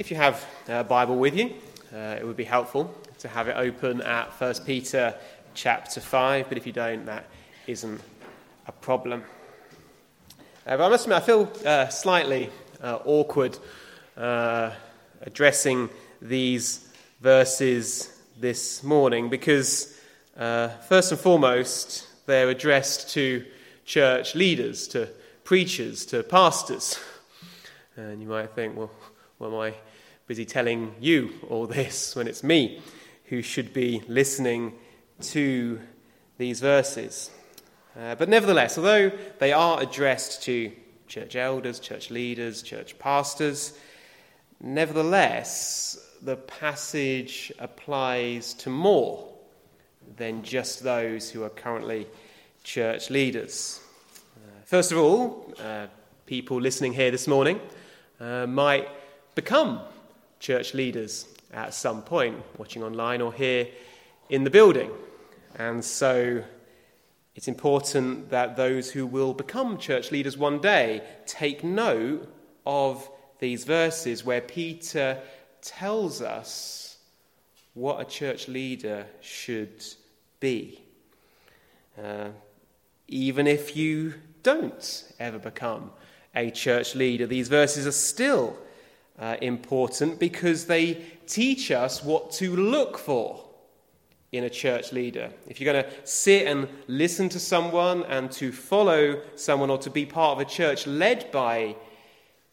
If you have a Bible with you, uh, it would be helpful to have it open at 1 Peter chapter 5, but if you don't, that isn't a problem. Uh, but I must admit, I feel uh, slightly uh, awkward uh, addressing these verses this morning because, uh, first and foremost, they're addressed to church leaders, to preachers, to pastors. And you might think, well, why am I busy telling you all this when it's me who should be listening to these verses? Uh, but nevertheless, although they are addressed to church elders, church leaders, church pastors, nevertheless, the passage applies to more than just those who are currently church leaders. Uh, first of all, uh, people listening here this morning uh, might become church leaders at some point, watching online or here in the building. And so it's important that those who will become church leaders one day take note of these verses where Peter tells us what a church leader should be. Uh, even if you don't ever become a church leader, these verses are still uh, important because they teach us what to look for in a church leader. If you're going to sit and listen to someone and to follow someone or to be part of a church led by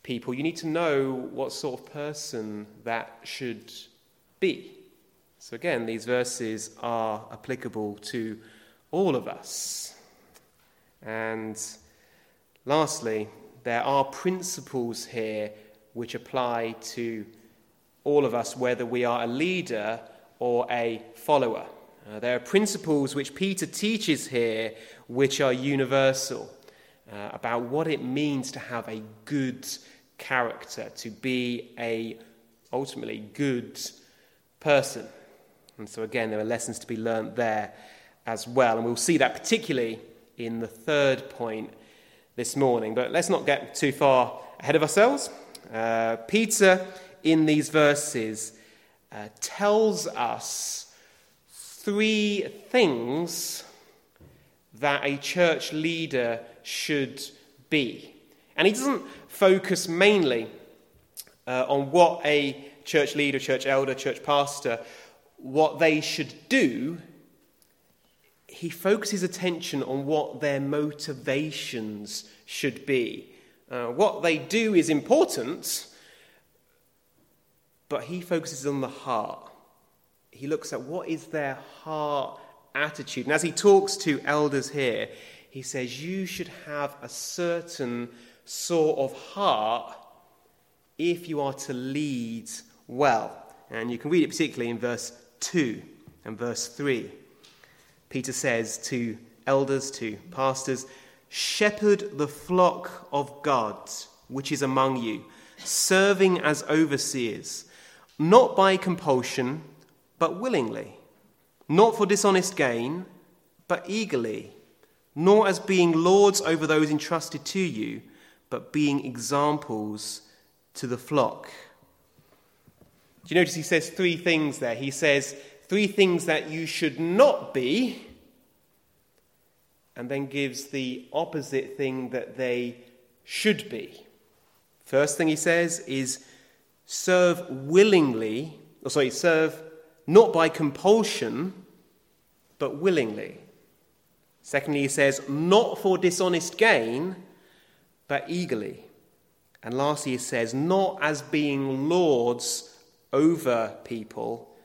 people, you need to know what sort of person that should be. So, again, these verses are applicable to all of us. And lastly, there are principles here which apply to all of us, whether we are a leader or a follower. Uh, there are principles which Peter teaches here which are universal uh, about what it means to have a good character, to be a ultimately good person. And so, again, there are lessons to be learnt there as well. And we'll see that particularly in the third point this morning. But let's not get too far ahead of ourselves. Uh, Peter, in these verses, uh, tells us three things that a church leader should be. And he doesn't focus mainly uh, on what a church leader, church elder, church pastor, what they should do. He focuses attention on what their motivations should be. Uh, what they do is important, but he focuses on the heart. He looks at what is their heart attitude. And as he talks to elders here, he says, You should have a certain sort of heart if you are to lead well. And you can read it particularly in verse 2 and verse 3. Peter says to elders, to pastors, Shepherd the flock of God which is among you, serving as overseers, not by compulsion, but willingly, not for dishonest gain, but eagerly, nor as being lords over those entrusted to you, but being examples to the flock. Do you notice he says three things there? He says three things that you should not be and then gives the opposite thing that they should be. First thing he says is serve willingly, or sorry, serve not by compulsion, but willingly. Secondly, he says not for dishonest gain, but eagerly. And lastly, he says not as being lords over people,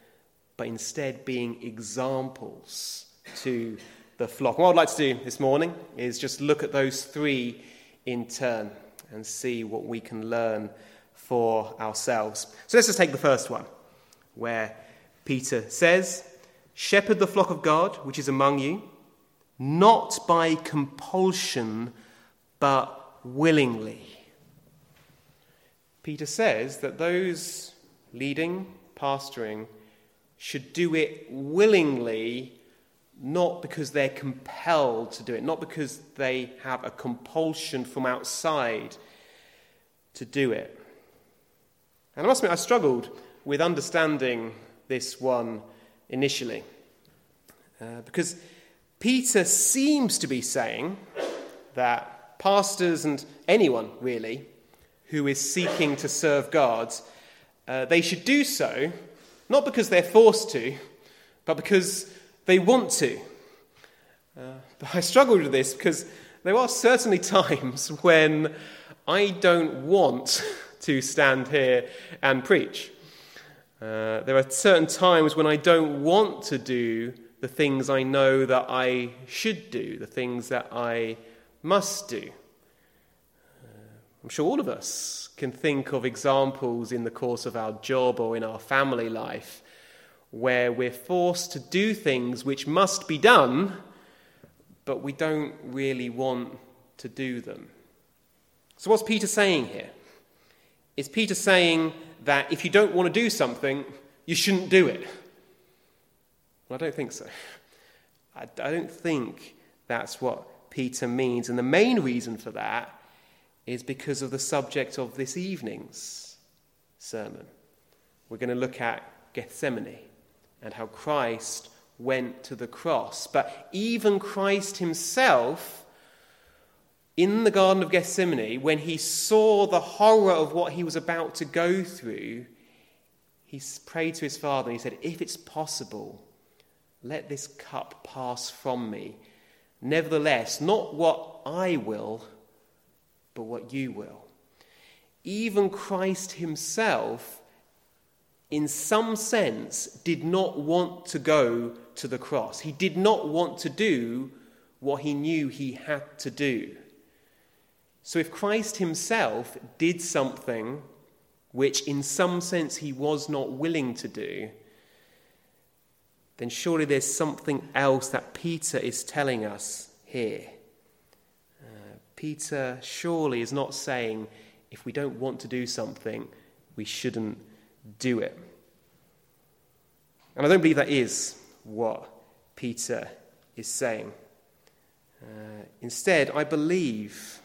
but instead being examples to the flock. What I'd like to do this morning is just look at those three in turn and see what we can learn for ourselves. So let's just take the first one, where Peter says, Shepherd the flock of God which is among you, not by compulsion, but willingly. Peter says that those leading, pastoring, should do it willingly not because they're compelled to do it, not because they have a compulsion from outside to do it. And I must admit, I struggled with understanding this one initially. Uh, because Peter seems to be saying that pastors and anyone really who is seeking to serve God, uh, they should do so not because they're forced to, but because they want to. Uh, I struggled with this because there are certainly times when I don't want to stand here and preach. Uh, there are certain times when I don't want to do the things I know that I should do, the things that I must do. Uh, I'm sure all of us can think of examples in the course of our job or in our family life where we're forced to do things which must be done, but we don't really want to do them. So, what's Peter saying here? Is Peter saying that if you don't want to do something, you shouldn't do it? Well, I don't think so. I, I don't think that's what Peter means. And the main reason for that is because of the subject of this evening's sermon. We're going to look at Gethsemane and how Christ went to the cross. But even Christ himself, in the Garden of Gethsemane, when he saw the horror of what he was about to go through, he prayed to his Father and he said, If it's possible, let this cup pass from me. Nevertheless, not what I will, but what you will. Even Christ himself in some sense, did not want to go to the cross. He did not want to do what he knew he had to do. So, if Christ himself did something which, in some sense, he was not willing to do, then surely there's something else that Peter is telling us here. Uh, Peter surely is not saying if we don't want to do something, we shouldn't do it. And I don't believe that is what Peter is saying. Uh, instead, I believe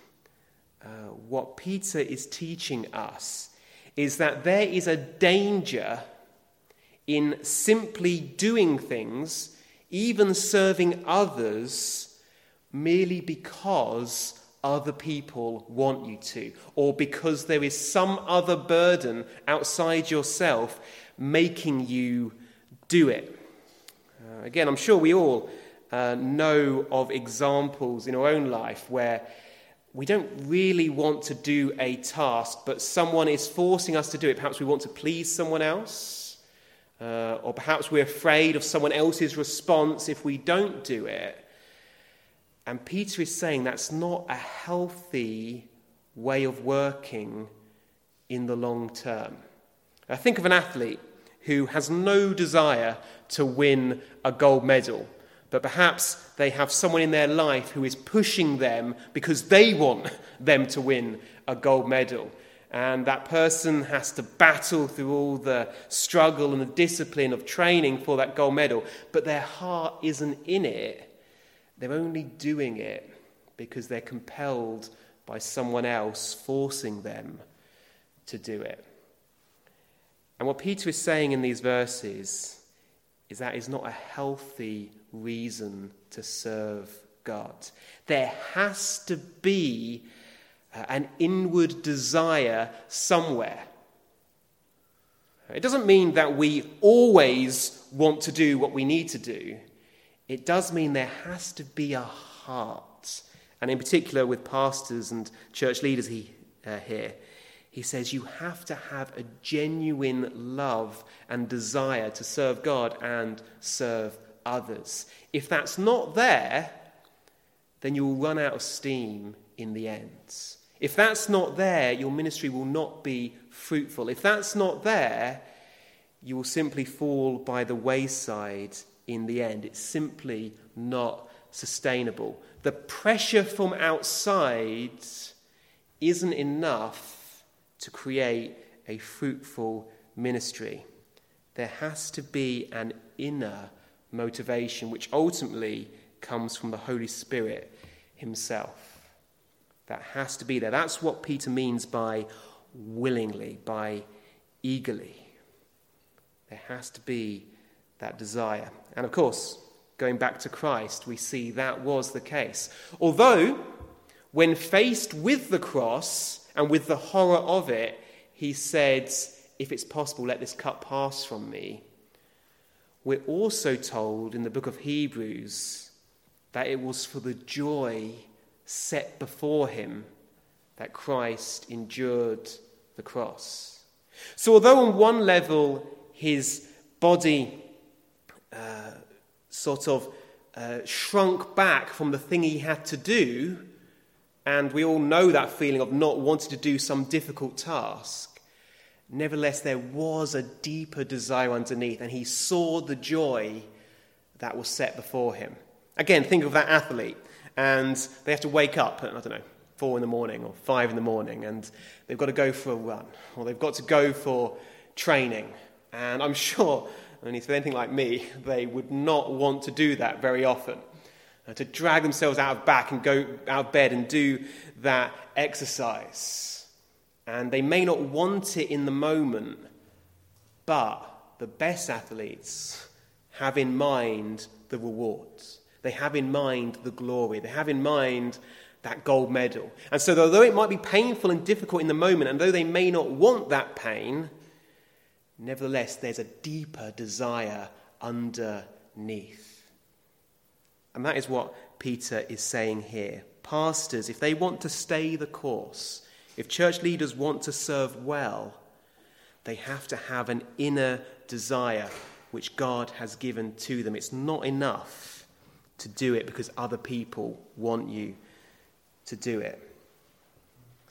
uh, what Peter is teaching us is that there is a danger in simply doing things, even serving others, merely because other people want you to, or because there is some other burden outside yourself making you do it. Uh, again, I'm sure we all uh, know of examples in our own life where we don't really want to do a task, but someone is forcing us to do it. Perhaps we want to please someone else, uh, or perhaps we're afraid of someone else's response if we don't do it. And Peter is saying that's not a healthy way of working in the long term. I think of an athlete who has no desire to win a gold medal, but perhaps they have someone in their life who is pushing them because they want them to win a gold medal. And that person has to battle through all the struggle and the discipline of training for that gold medal, but their heart isn't in it. They're only doing it because they're compelled by someone else forcing them to do it. And what Peter is saying in these verses is that is not a healthy reason to serve God. There has to be uh, an inward desire somewhere. It doesn't mean that we always want to do what we need to do. It does mean there has to be a heart. And in particular, with pastors and church leaders he, uh, here, he says you have to have a genuine love and desire to serve God and serve others. If that's not there, then you will run out of steam in the end. If that's not there, your ministry will not be fruitful. If that's not there, you will simply fall by the wayside in the end. It's simply not sustainable. The pressure from outside isn't enough to create a fruitful ministry. There has to be an inner motivation, which ultimately comes from the Holy Spirit Himself. That has to be there. That's what Peter means by willingly, by eagerly. There has to be that desire. And of course, going back to Christ, we see that was the case. Although, when faced with the cross and with the horror of it, he said, If it's possible, let this cup pass from me. We're also told in the book of Hebrews that it was for the joy set before him that Christ endured the cross. So, although on one level his body uh, sort of uh, shrunk back from the thing he had to do, and we all know that feeling of not wanting to do some difficult task, nevertheless, there was a deeper desire underneath, and he saw the joy that was set before him. Again, think of that athlete, and they have to wake up at, I don't know, four in the morning or five in the morning, and they've got to go for a run, or they've got to go for training. And I'm sure, and if they're anything like me, they would not want to do that very often. Uh, to drag themselves out of back and go out of bed and do that exercise. And they may not want it in the moment, but the best athletes have in mind the rewards. They have in mind the glory. They have in mind that gold medal. And so, although it might be painful and difficult in the moment, and though they may not want that pain, nevertheless, there's a deeper desire underneath. And that is what Peter is saying here. Pastors, if they want to stay the course, if church leaders want to serve well, they have to have an inner desire which God has given to them. It's not enough to do it because other people want you to do it.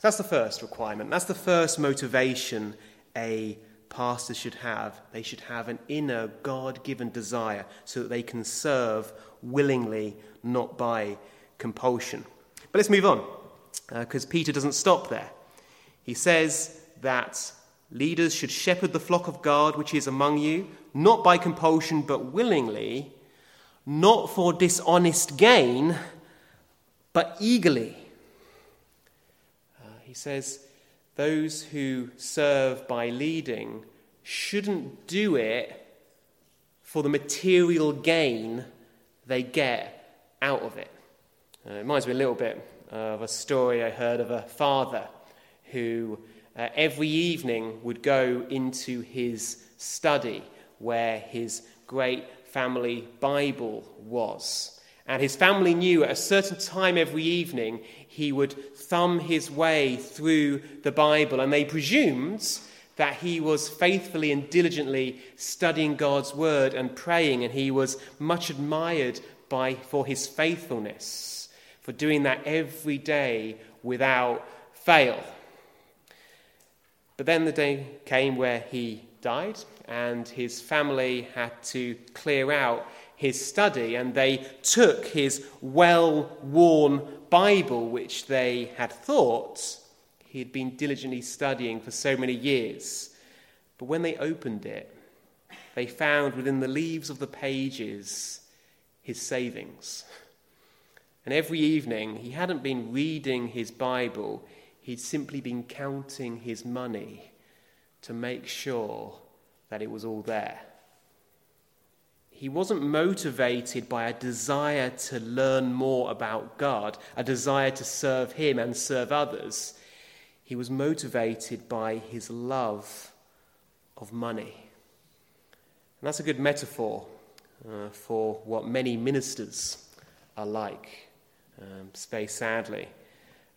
That's the first requirement. That's the first motivation a pastor should have. They should have an inner God given desire so that they can serve willingly, not by compulsion. But let's move on, because uh, Peter doesn't stop there. He says that leaders should shepherd the flock of God which is among you, not by compulsion, but willingly, not for dishonest gain, but eagerly he says, those who serve by leading shouldn't do it for the material gain they get out of it. Uh, it reminds me a little bit of a story I heard of a father who uh, every evening would go into his study where his great family Bible was. And his family knew at a certain time every evening he would thumb his way through the Bible, and they presumed that he was faithfully and diligently studying God's word and praying, and he was much admired by, for his faithfulness, for doing that every day without fail. But then the day came where he died, and his family had to clear out his study, and they took his well worn Bible, which they had thought he had been diligently studying for so many years. But when they opened it, they found within the leaves of the pages his savings. And every evening, he hadn't been reading his Bible, he'd simply been counting his money to make sure that it was all there he wasn't motivated by a desire to learn more about God, a desire to serve him and serve others. He was motivated by his love of money. And that's a good metaphor uh, for what many ministers are like, um, very sadly.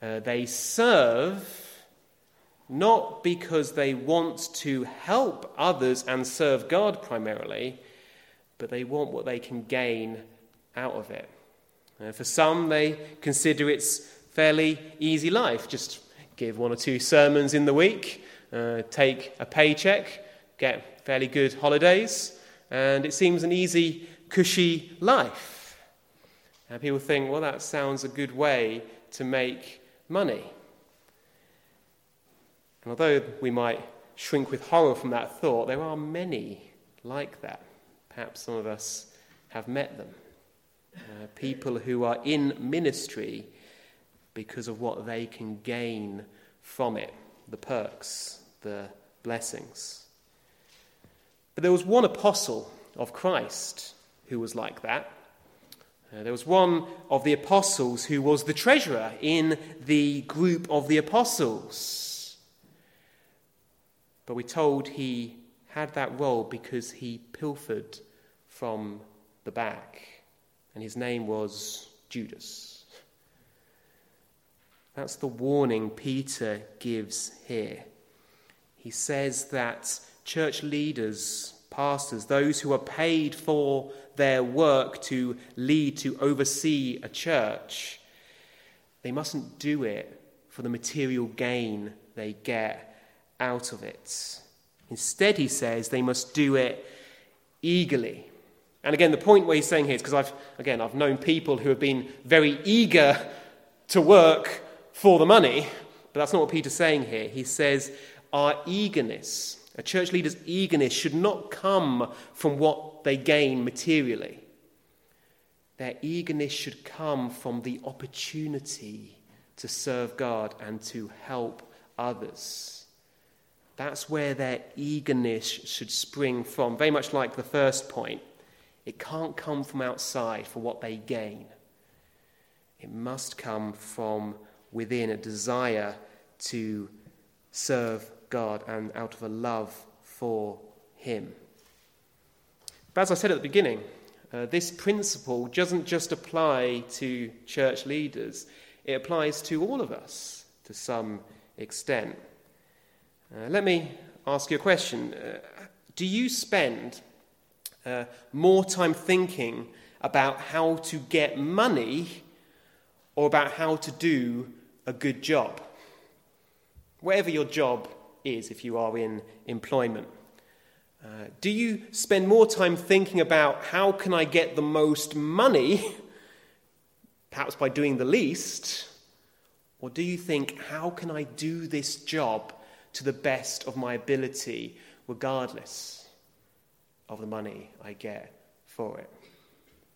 Uh, they serve not because they want to help others and serve God primarily but they want what they can gain out of it. Uh, for some, they consider it's fairly easy life. Just give one or two sermons in the week, uh, take a paycheck, get fairly good holidays, and it seems an easy, cushy life. And people think, well, that sounds a good way to make money. And although we might shrink with horror from that thought, there are many like that. Perhaps some of us have met them. Uh, people who are in ministry because of what they can gain from it the perks, the blessings. But there was one apostle of Christ who was like that. Uh, there was one of the apostles who was the treasurer in the group of the apostles. But we're told he had that role because he pilfered from the back, and his name was Judas. That's the warning Peter gives here. He says that church leaders, pastors, those who are paid for their work to lead, to oversee a church, they mustn't do it for the material gain they get out of it. Instead, he says they must do it eagerly. And again, the point where he's saying here is because I've, again, I've known people who have been very eager to work for the money, but that's not what Peter's saying here. He says our eagerness, a church leader's eagerness, should not come from what they gain materially. Their eagerness should come from the opportunity to serve God and to help others. That's where their eagerness should spring from. Very much like the first point, it can't come from outside for what they gain. It must come from within a desire to serve God and out of a love for Him. But as I said at the beginning, uh, this principle doesn't just apply to church leaders, it applies to all of us to some extent. Uh, let me ask you a question. Uh, do you spend uh, more time thinking about how to get money or about how to do a good job? Whatever your job is, if you are in employment. Uh, do you spend more time thinking about how can I get the most money, perhaps by doing the least? Or do you think, how can I do this job to the best of my ability, regardless of the money I get for it?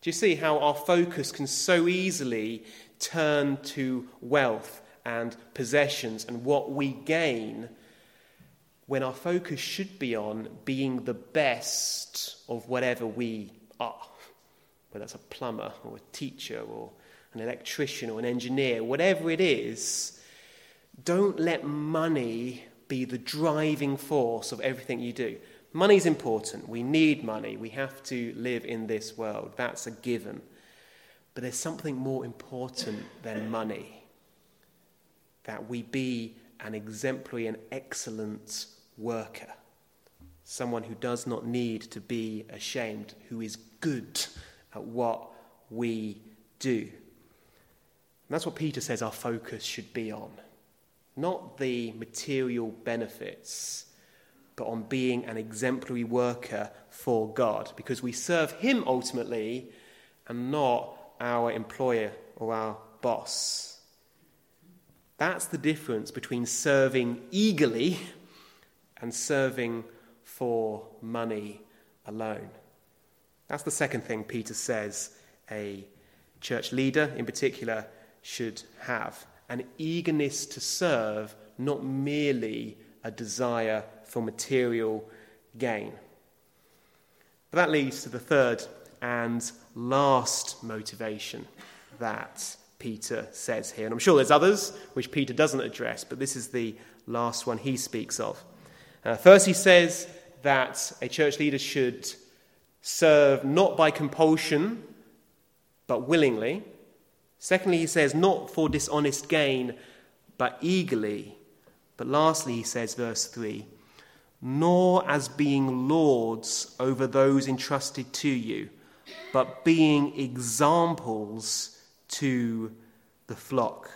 Do you see how our focus can so easily turn to wealth and possessions and what we gain when our focus should be on being the best of whatever we are, whether that's a plumber or a teacher or an electrician or an engineer, whatever it is, don't let money be the driving force of everything you do. Money's important. We need money. We have to live in this world. That's a given. But there's something more important than money that we be an exemplary and excellent worker, someone who does not need to be ashamed, who is good at what we do. And that's what Peter says our focus should be on. Not the material benefits, but on being an exemplary worker for God, because we serve Him ultimately and not our employer or our boss. That's the difference between serving eagerly and serving for money alone. That's the second thing Peter says a church leader in particular should have an eagerness to serve, not merely a desire for material gain. But that leads to the third and last motivation that Peter says here. And I'm sure there's others which Peter doesn't address, but this is the last one he speaks of. Uh, first, he says that a church leader should serve not by compulsion, but willingly. Secondly, he says not for dishonest gain, but eagerly. But lastly, he says, verse 3 nor as being lords over those entrusted to you, but being examples to the flock.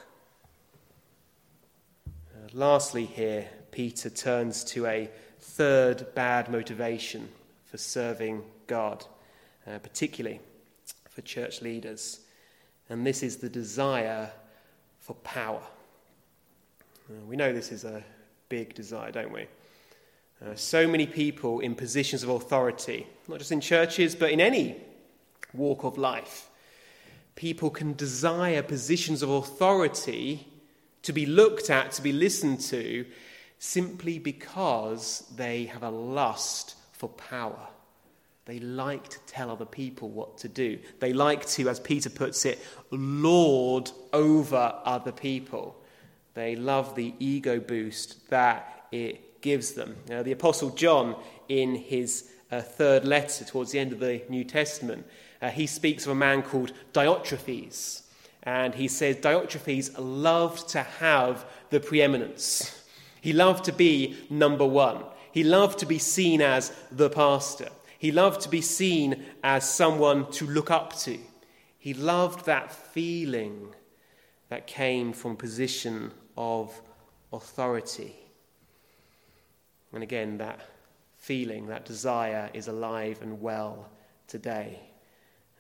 Uh, lastly, here, Peter turns to a third bad motivation for serving God, uh, particularly for church leaders. And this is the desire for power. Uh, we know this is a big desire, don't we? Uh, so many people in positions of authority, not just in churches, but in any walk of life. People can desire positions of authority to be looked at, to be listened to, simply because they have a lust for power. They like to tell other people what to do. They like to, as Peter puts it, lord over other people. They love the ego boost that it gives them. Now, the Apostle John, in his uh, third letter towards the end of the New Testament, uh, he speaks of a man called Diotrephes. And he says Diotrephes loved to have the preeminence. He loved to be number one. He loved to be seen as the pastor. He loved to be seen as someone to look up to. He loved that feeling that came from a position of authority. And again, that feeling, that desire is alive and well today.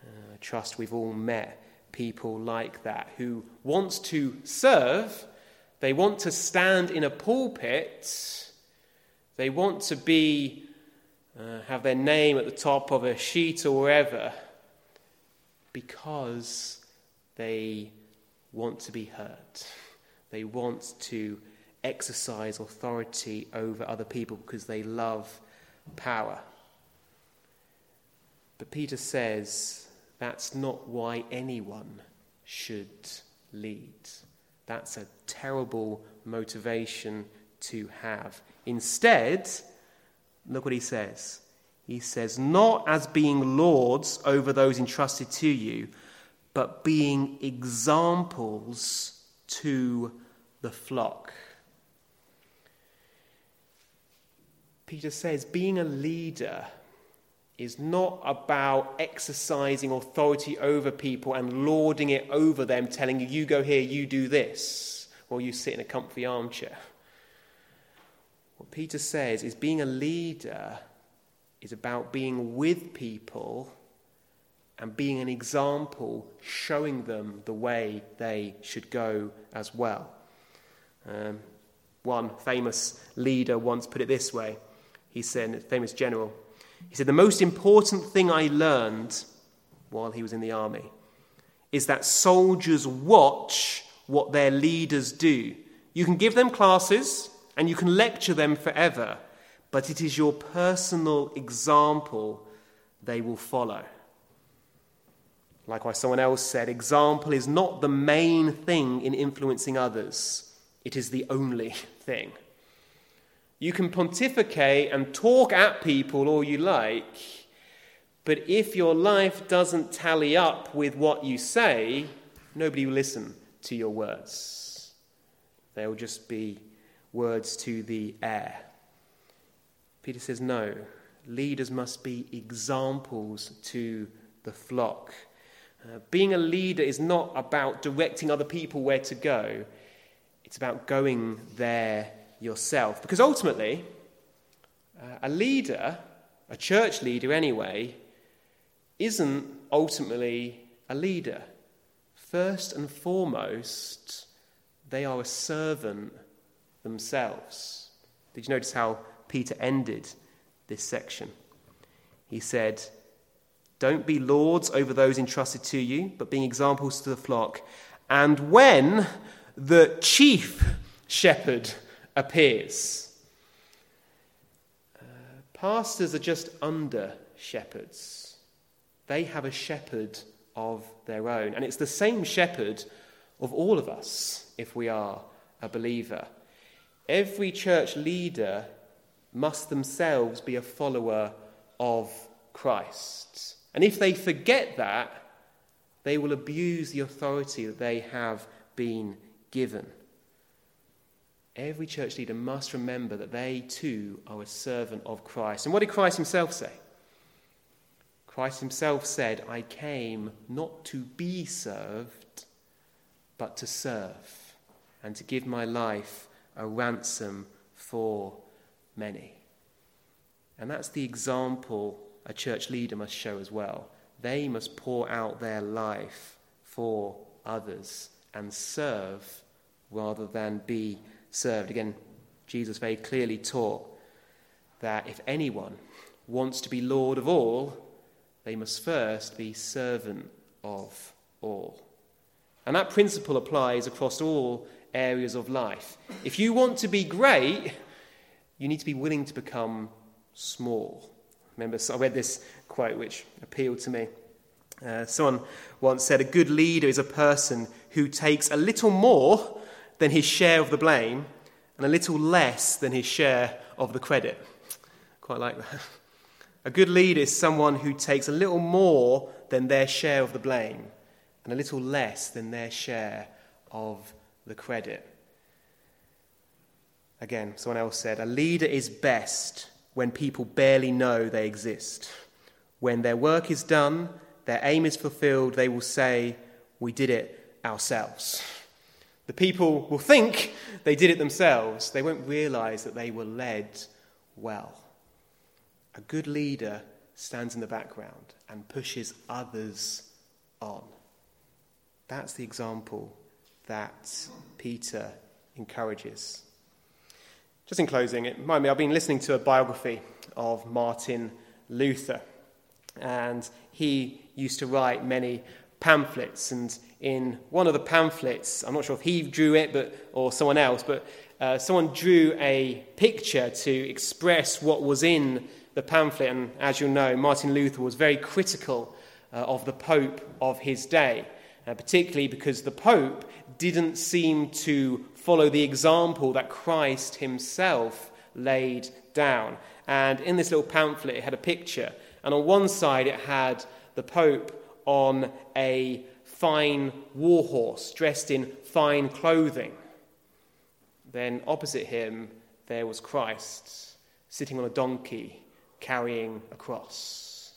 Uh, I trust we've all met people like that who want to serve, they want to stand in a pulpit, they want to be uh, have their name at the top of a sheet or wherever because they want to be heard. They want to exercise authority over other people because they love power. But Peter says that's not why anyone should lead. That's a terrible motivation to have. Instead, look what he says. He says, Not as being lords over those entrusted to you, but being examples to the flock. Peter says, being a leader is not about exercising authority over people and lording it over them, telling you, you go here, you do this, or you sit in a comfy armchair. What Peter says is being a leader is about being with people and being an example, showing them the way they should go as well. Um, one famous leader once put it this way. He said, a famous general, he said, The most important thing I learned while he was in the army is that soldiers watch what their leaders do. You can give them classes and you can lecture them forever, but it is your personal example they will follow. Likewise, someone else said, example is not the main thing in influencing others, it is the only thing. You can pontificate and talk at people all you like, but if your life doesn't tally up with what you say, nobody will listen to your words. They'll just be words to the air. Peter says, no, leaders must be examples to the flock. Uh, being a leader is not about directing other people where to go, it's about going there yourself. Because ultimately, uh, a leader, a church leader anyway, isn't ultimately a leader. First and foremost, they are a servant themselves. Did you notice how Peter ended this section? He said, Don't be lords over those entrusted to you, but being examples to the flock. And when the chief shepherd appears. Uh, pastors are just under shepherds, they have a shepherd of their own. And it's the same shepherd of all of us if we are a believer. Every church leader must themselves be a follower of Christ. And if they forget that, they will abuse the authority that they have been given. Every church leader must remember that they too are a servant of Christ. And what did Christ himself say? Christ himself said, I came not to be served, but to serve, and to give my life a ransom for many. And that's the example a church leader must show as well. They must pour out their life for others and serve rather than be served. Again, Jesus very clearly taught that if anyone wants to be Lord of all, they must first be servant of all. And that principle applies across all areas of life. If you want to be great, you need to be willing to become small. remember, I read this quote which appealed to me. Uh, someone once said, A good leader is a person who takes a little more than his share of the blame and a little less than his share of the credit. Quite like that. A good leader is someone who takes a little more than their share of the blame and a little less than their share of the credit. Again, someone else said, A leader is best when people barely know they exist. When their work is done, their aim is fulfilled, they will say, We did it ourselves. The people will think they did it themselves. They won't realize that they were led well. A good leader stands in the background and pushes others on. That's the example that Peter encourages. Just in closing, it reminded me, I've been listening to a biography of Martin Luther, and he used to write many pamphlets. And in one of the pamphlets, I'm not sure if he drew it but, or someone else, but uh, someone drew a picture to express what was in the pamphlet. And as you'll know, Martin Luther was very critical uh, of the Pope of his day, uh, particularly because the Pope didn't seem to follow the example that Christ himself laid down. And in this little pamphlet, it had a picture. And on one side, it had the Pope on a fine war horse, dressed in fine clothing. Then opposite him, there was Christ, sitting on a donkey, carrying a cross.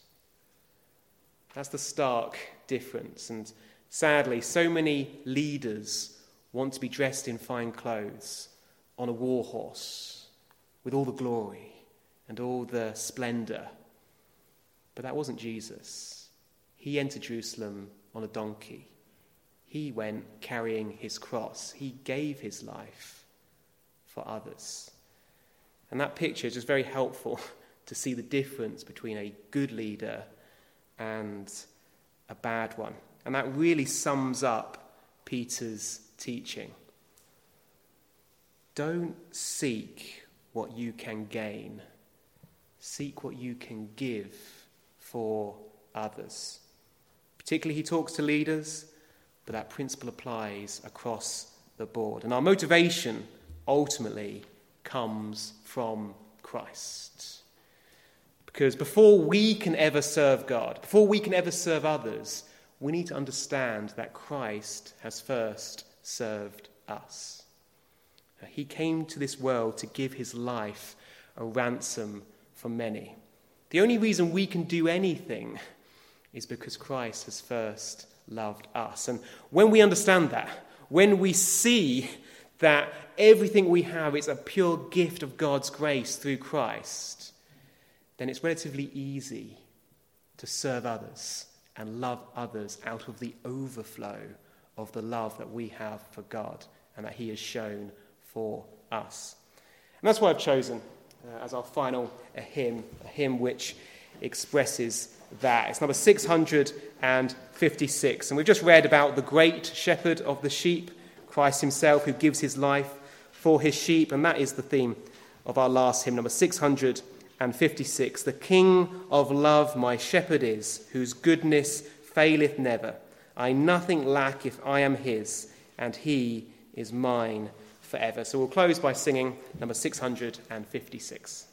That's the stark difference. And sadly, so many leaders want to be dressed in fine clothes on a war horse with all the glory and all the splendor. But that wasn't Jesus. He entered Jerusalem on a donkey. He went carrying his cross. He gave his life for others. And that picture is just very helpful to see the difference between a good leader and a bad one. And that really sums up Peter's teaching. Don't seek what you can gain, seek what you can give for others. Particularly, he talks to leaders, but that principle applies across the board. And our motivation ultimately comes from Christ. Because before we can ever serve God, before we can ever serve others, we need to understand that Christ has first served us. He came to this world to give his life a ransom for many. The only reason we can do anything is because Christ has first loved us. And when we understand that, when we see that everything we have is a pure gift of God's grace through Christ, then it's relatively easy to serve others and love others out of the overflow of the love that we have for God and that He has shown for us. And that's why I've chosen uh, as our final a hymn, a hymn which expresses that. It's number 656. And we've just read about the great shepherd of the sheep, Christ Himself, who gives His life for His sheep. And that is the theme of our last hymn, number 656. The King of love my shepherd is, whose goodness faileth never. I nothing lack if I am his, and he is mine forever. So we'll close by singing number 656.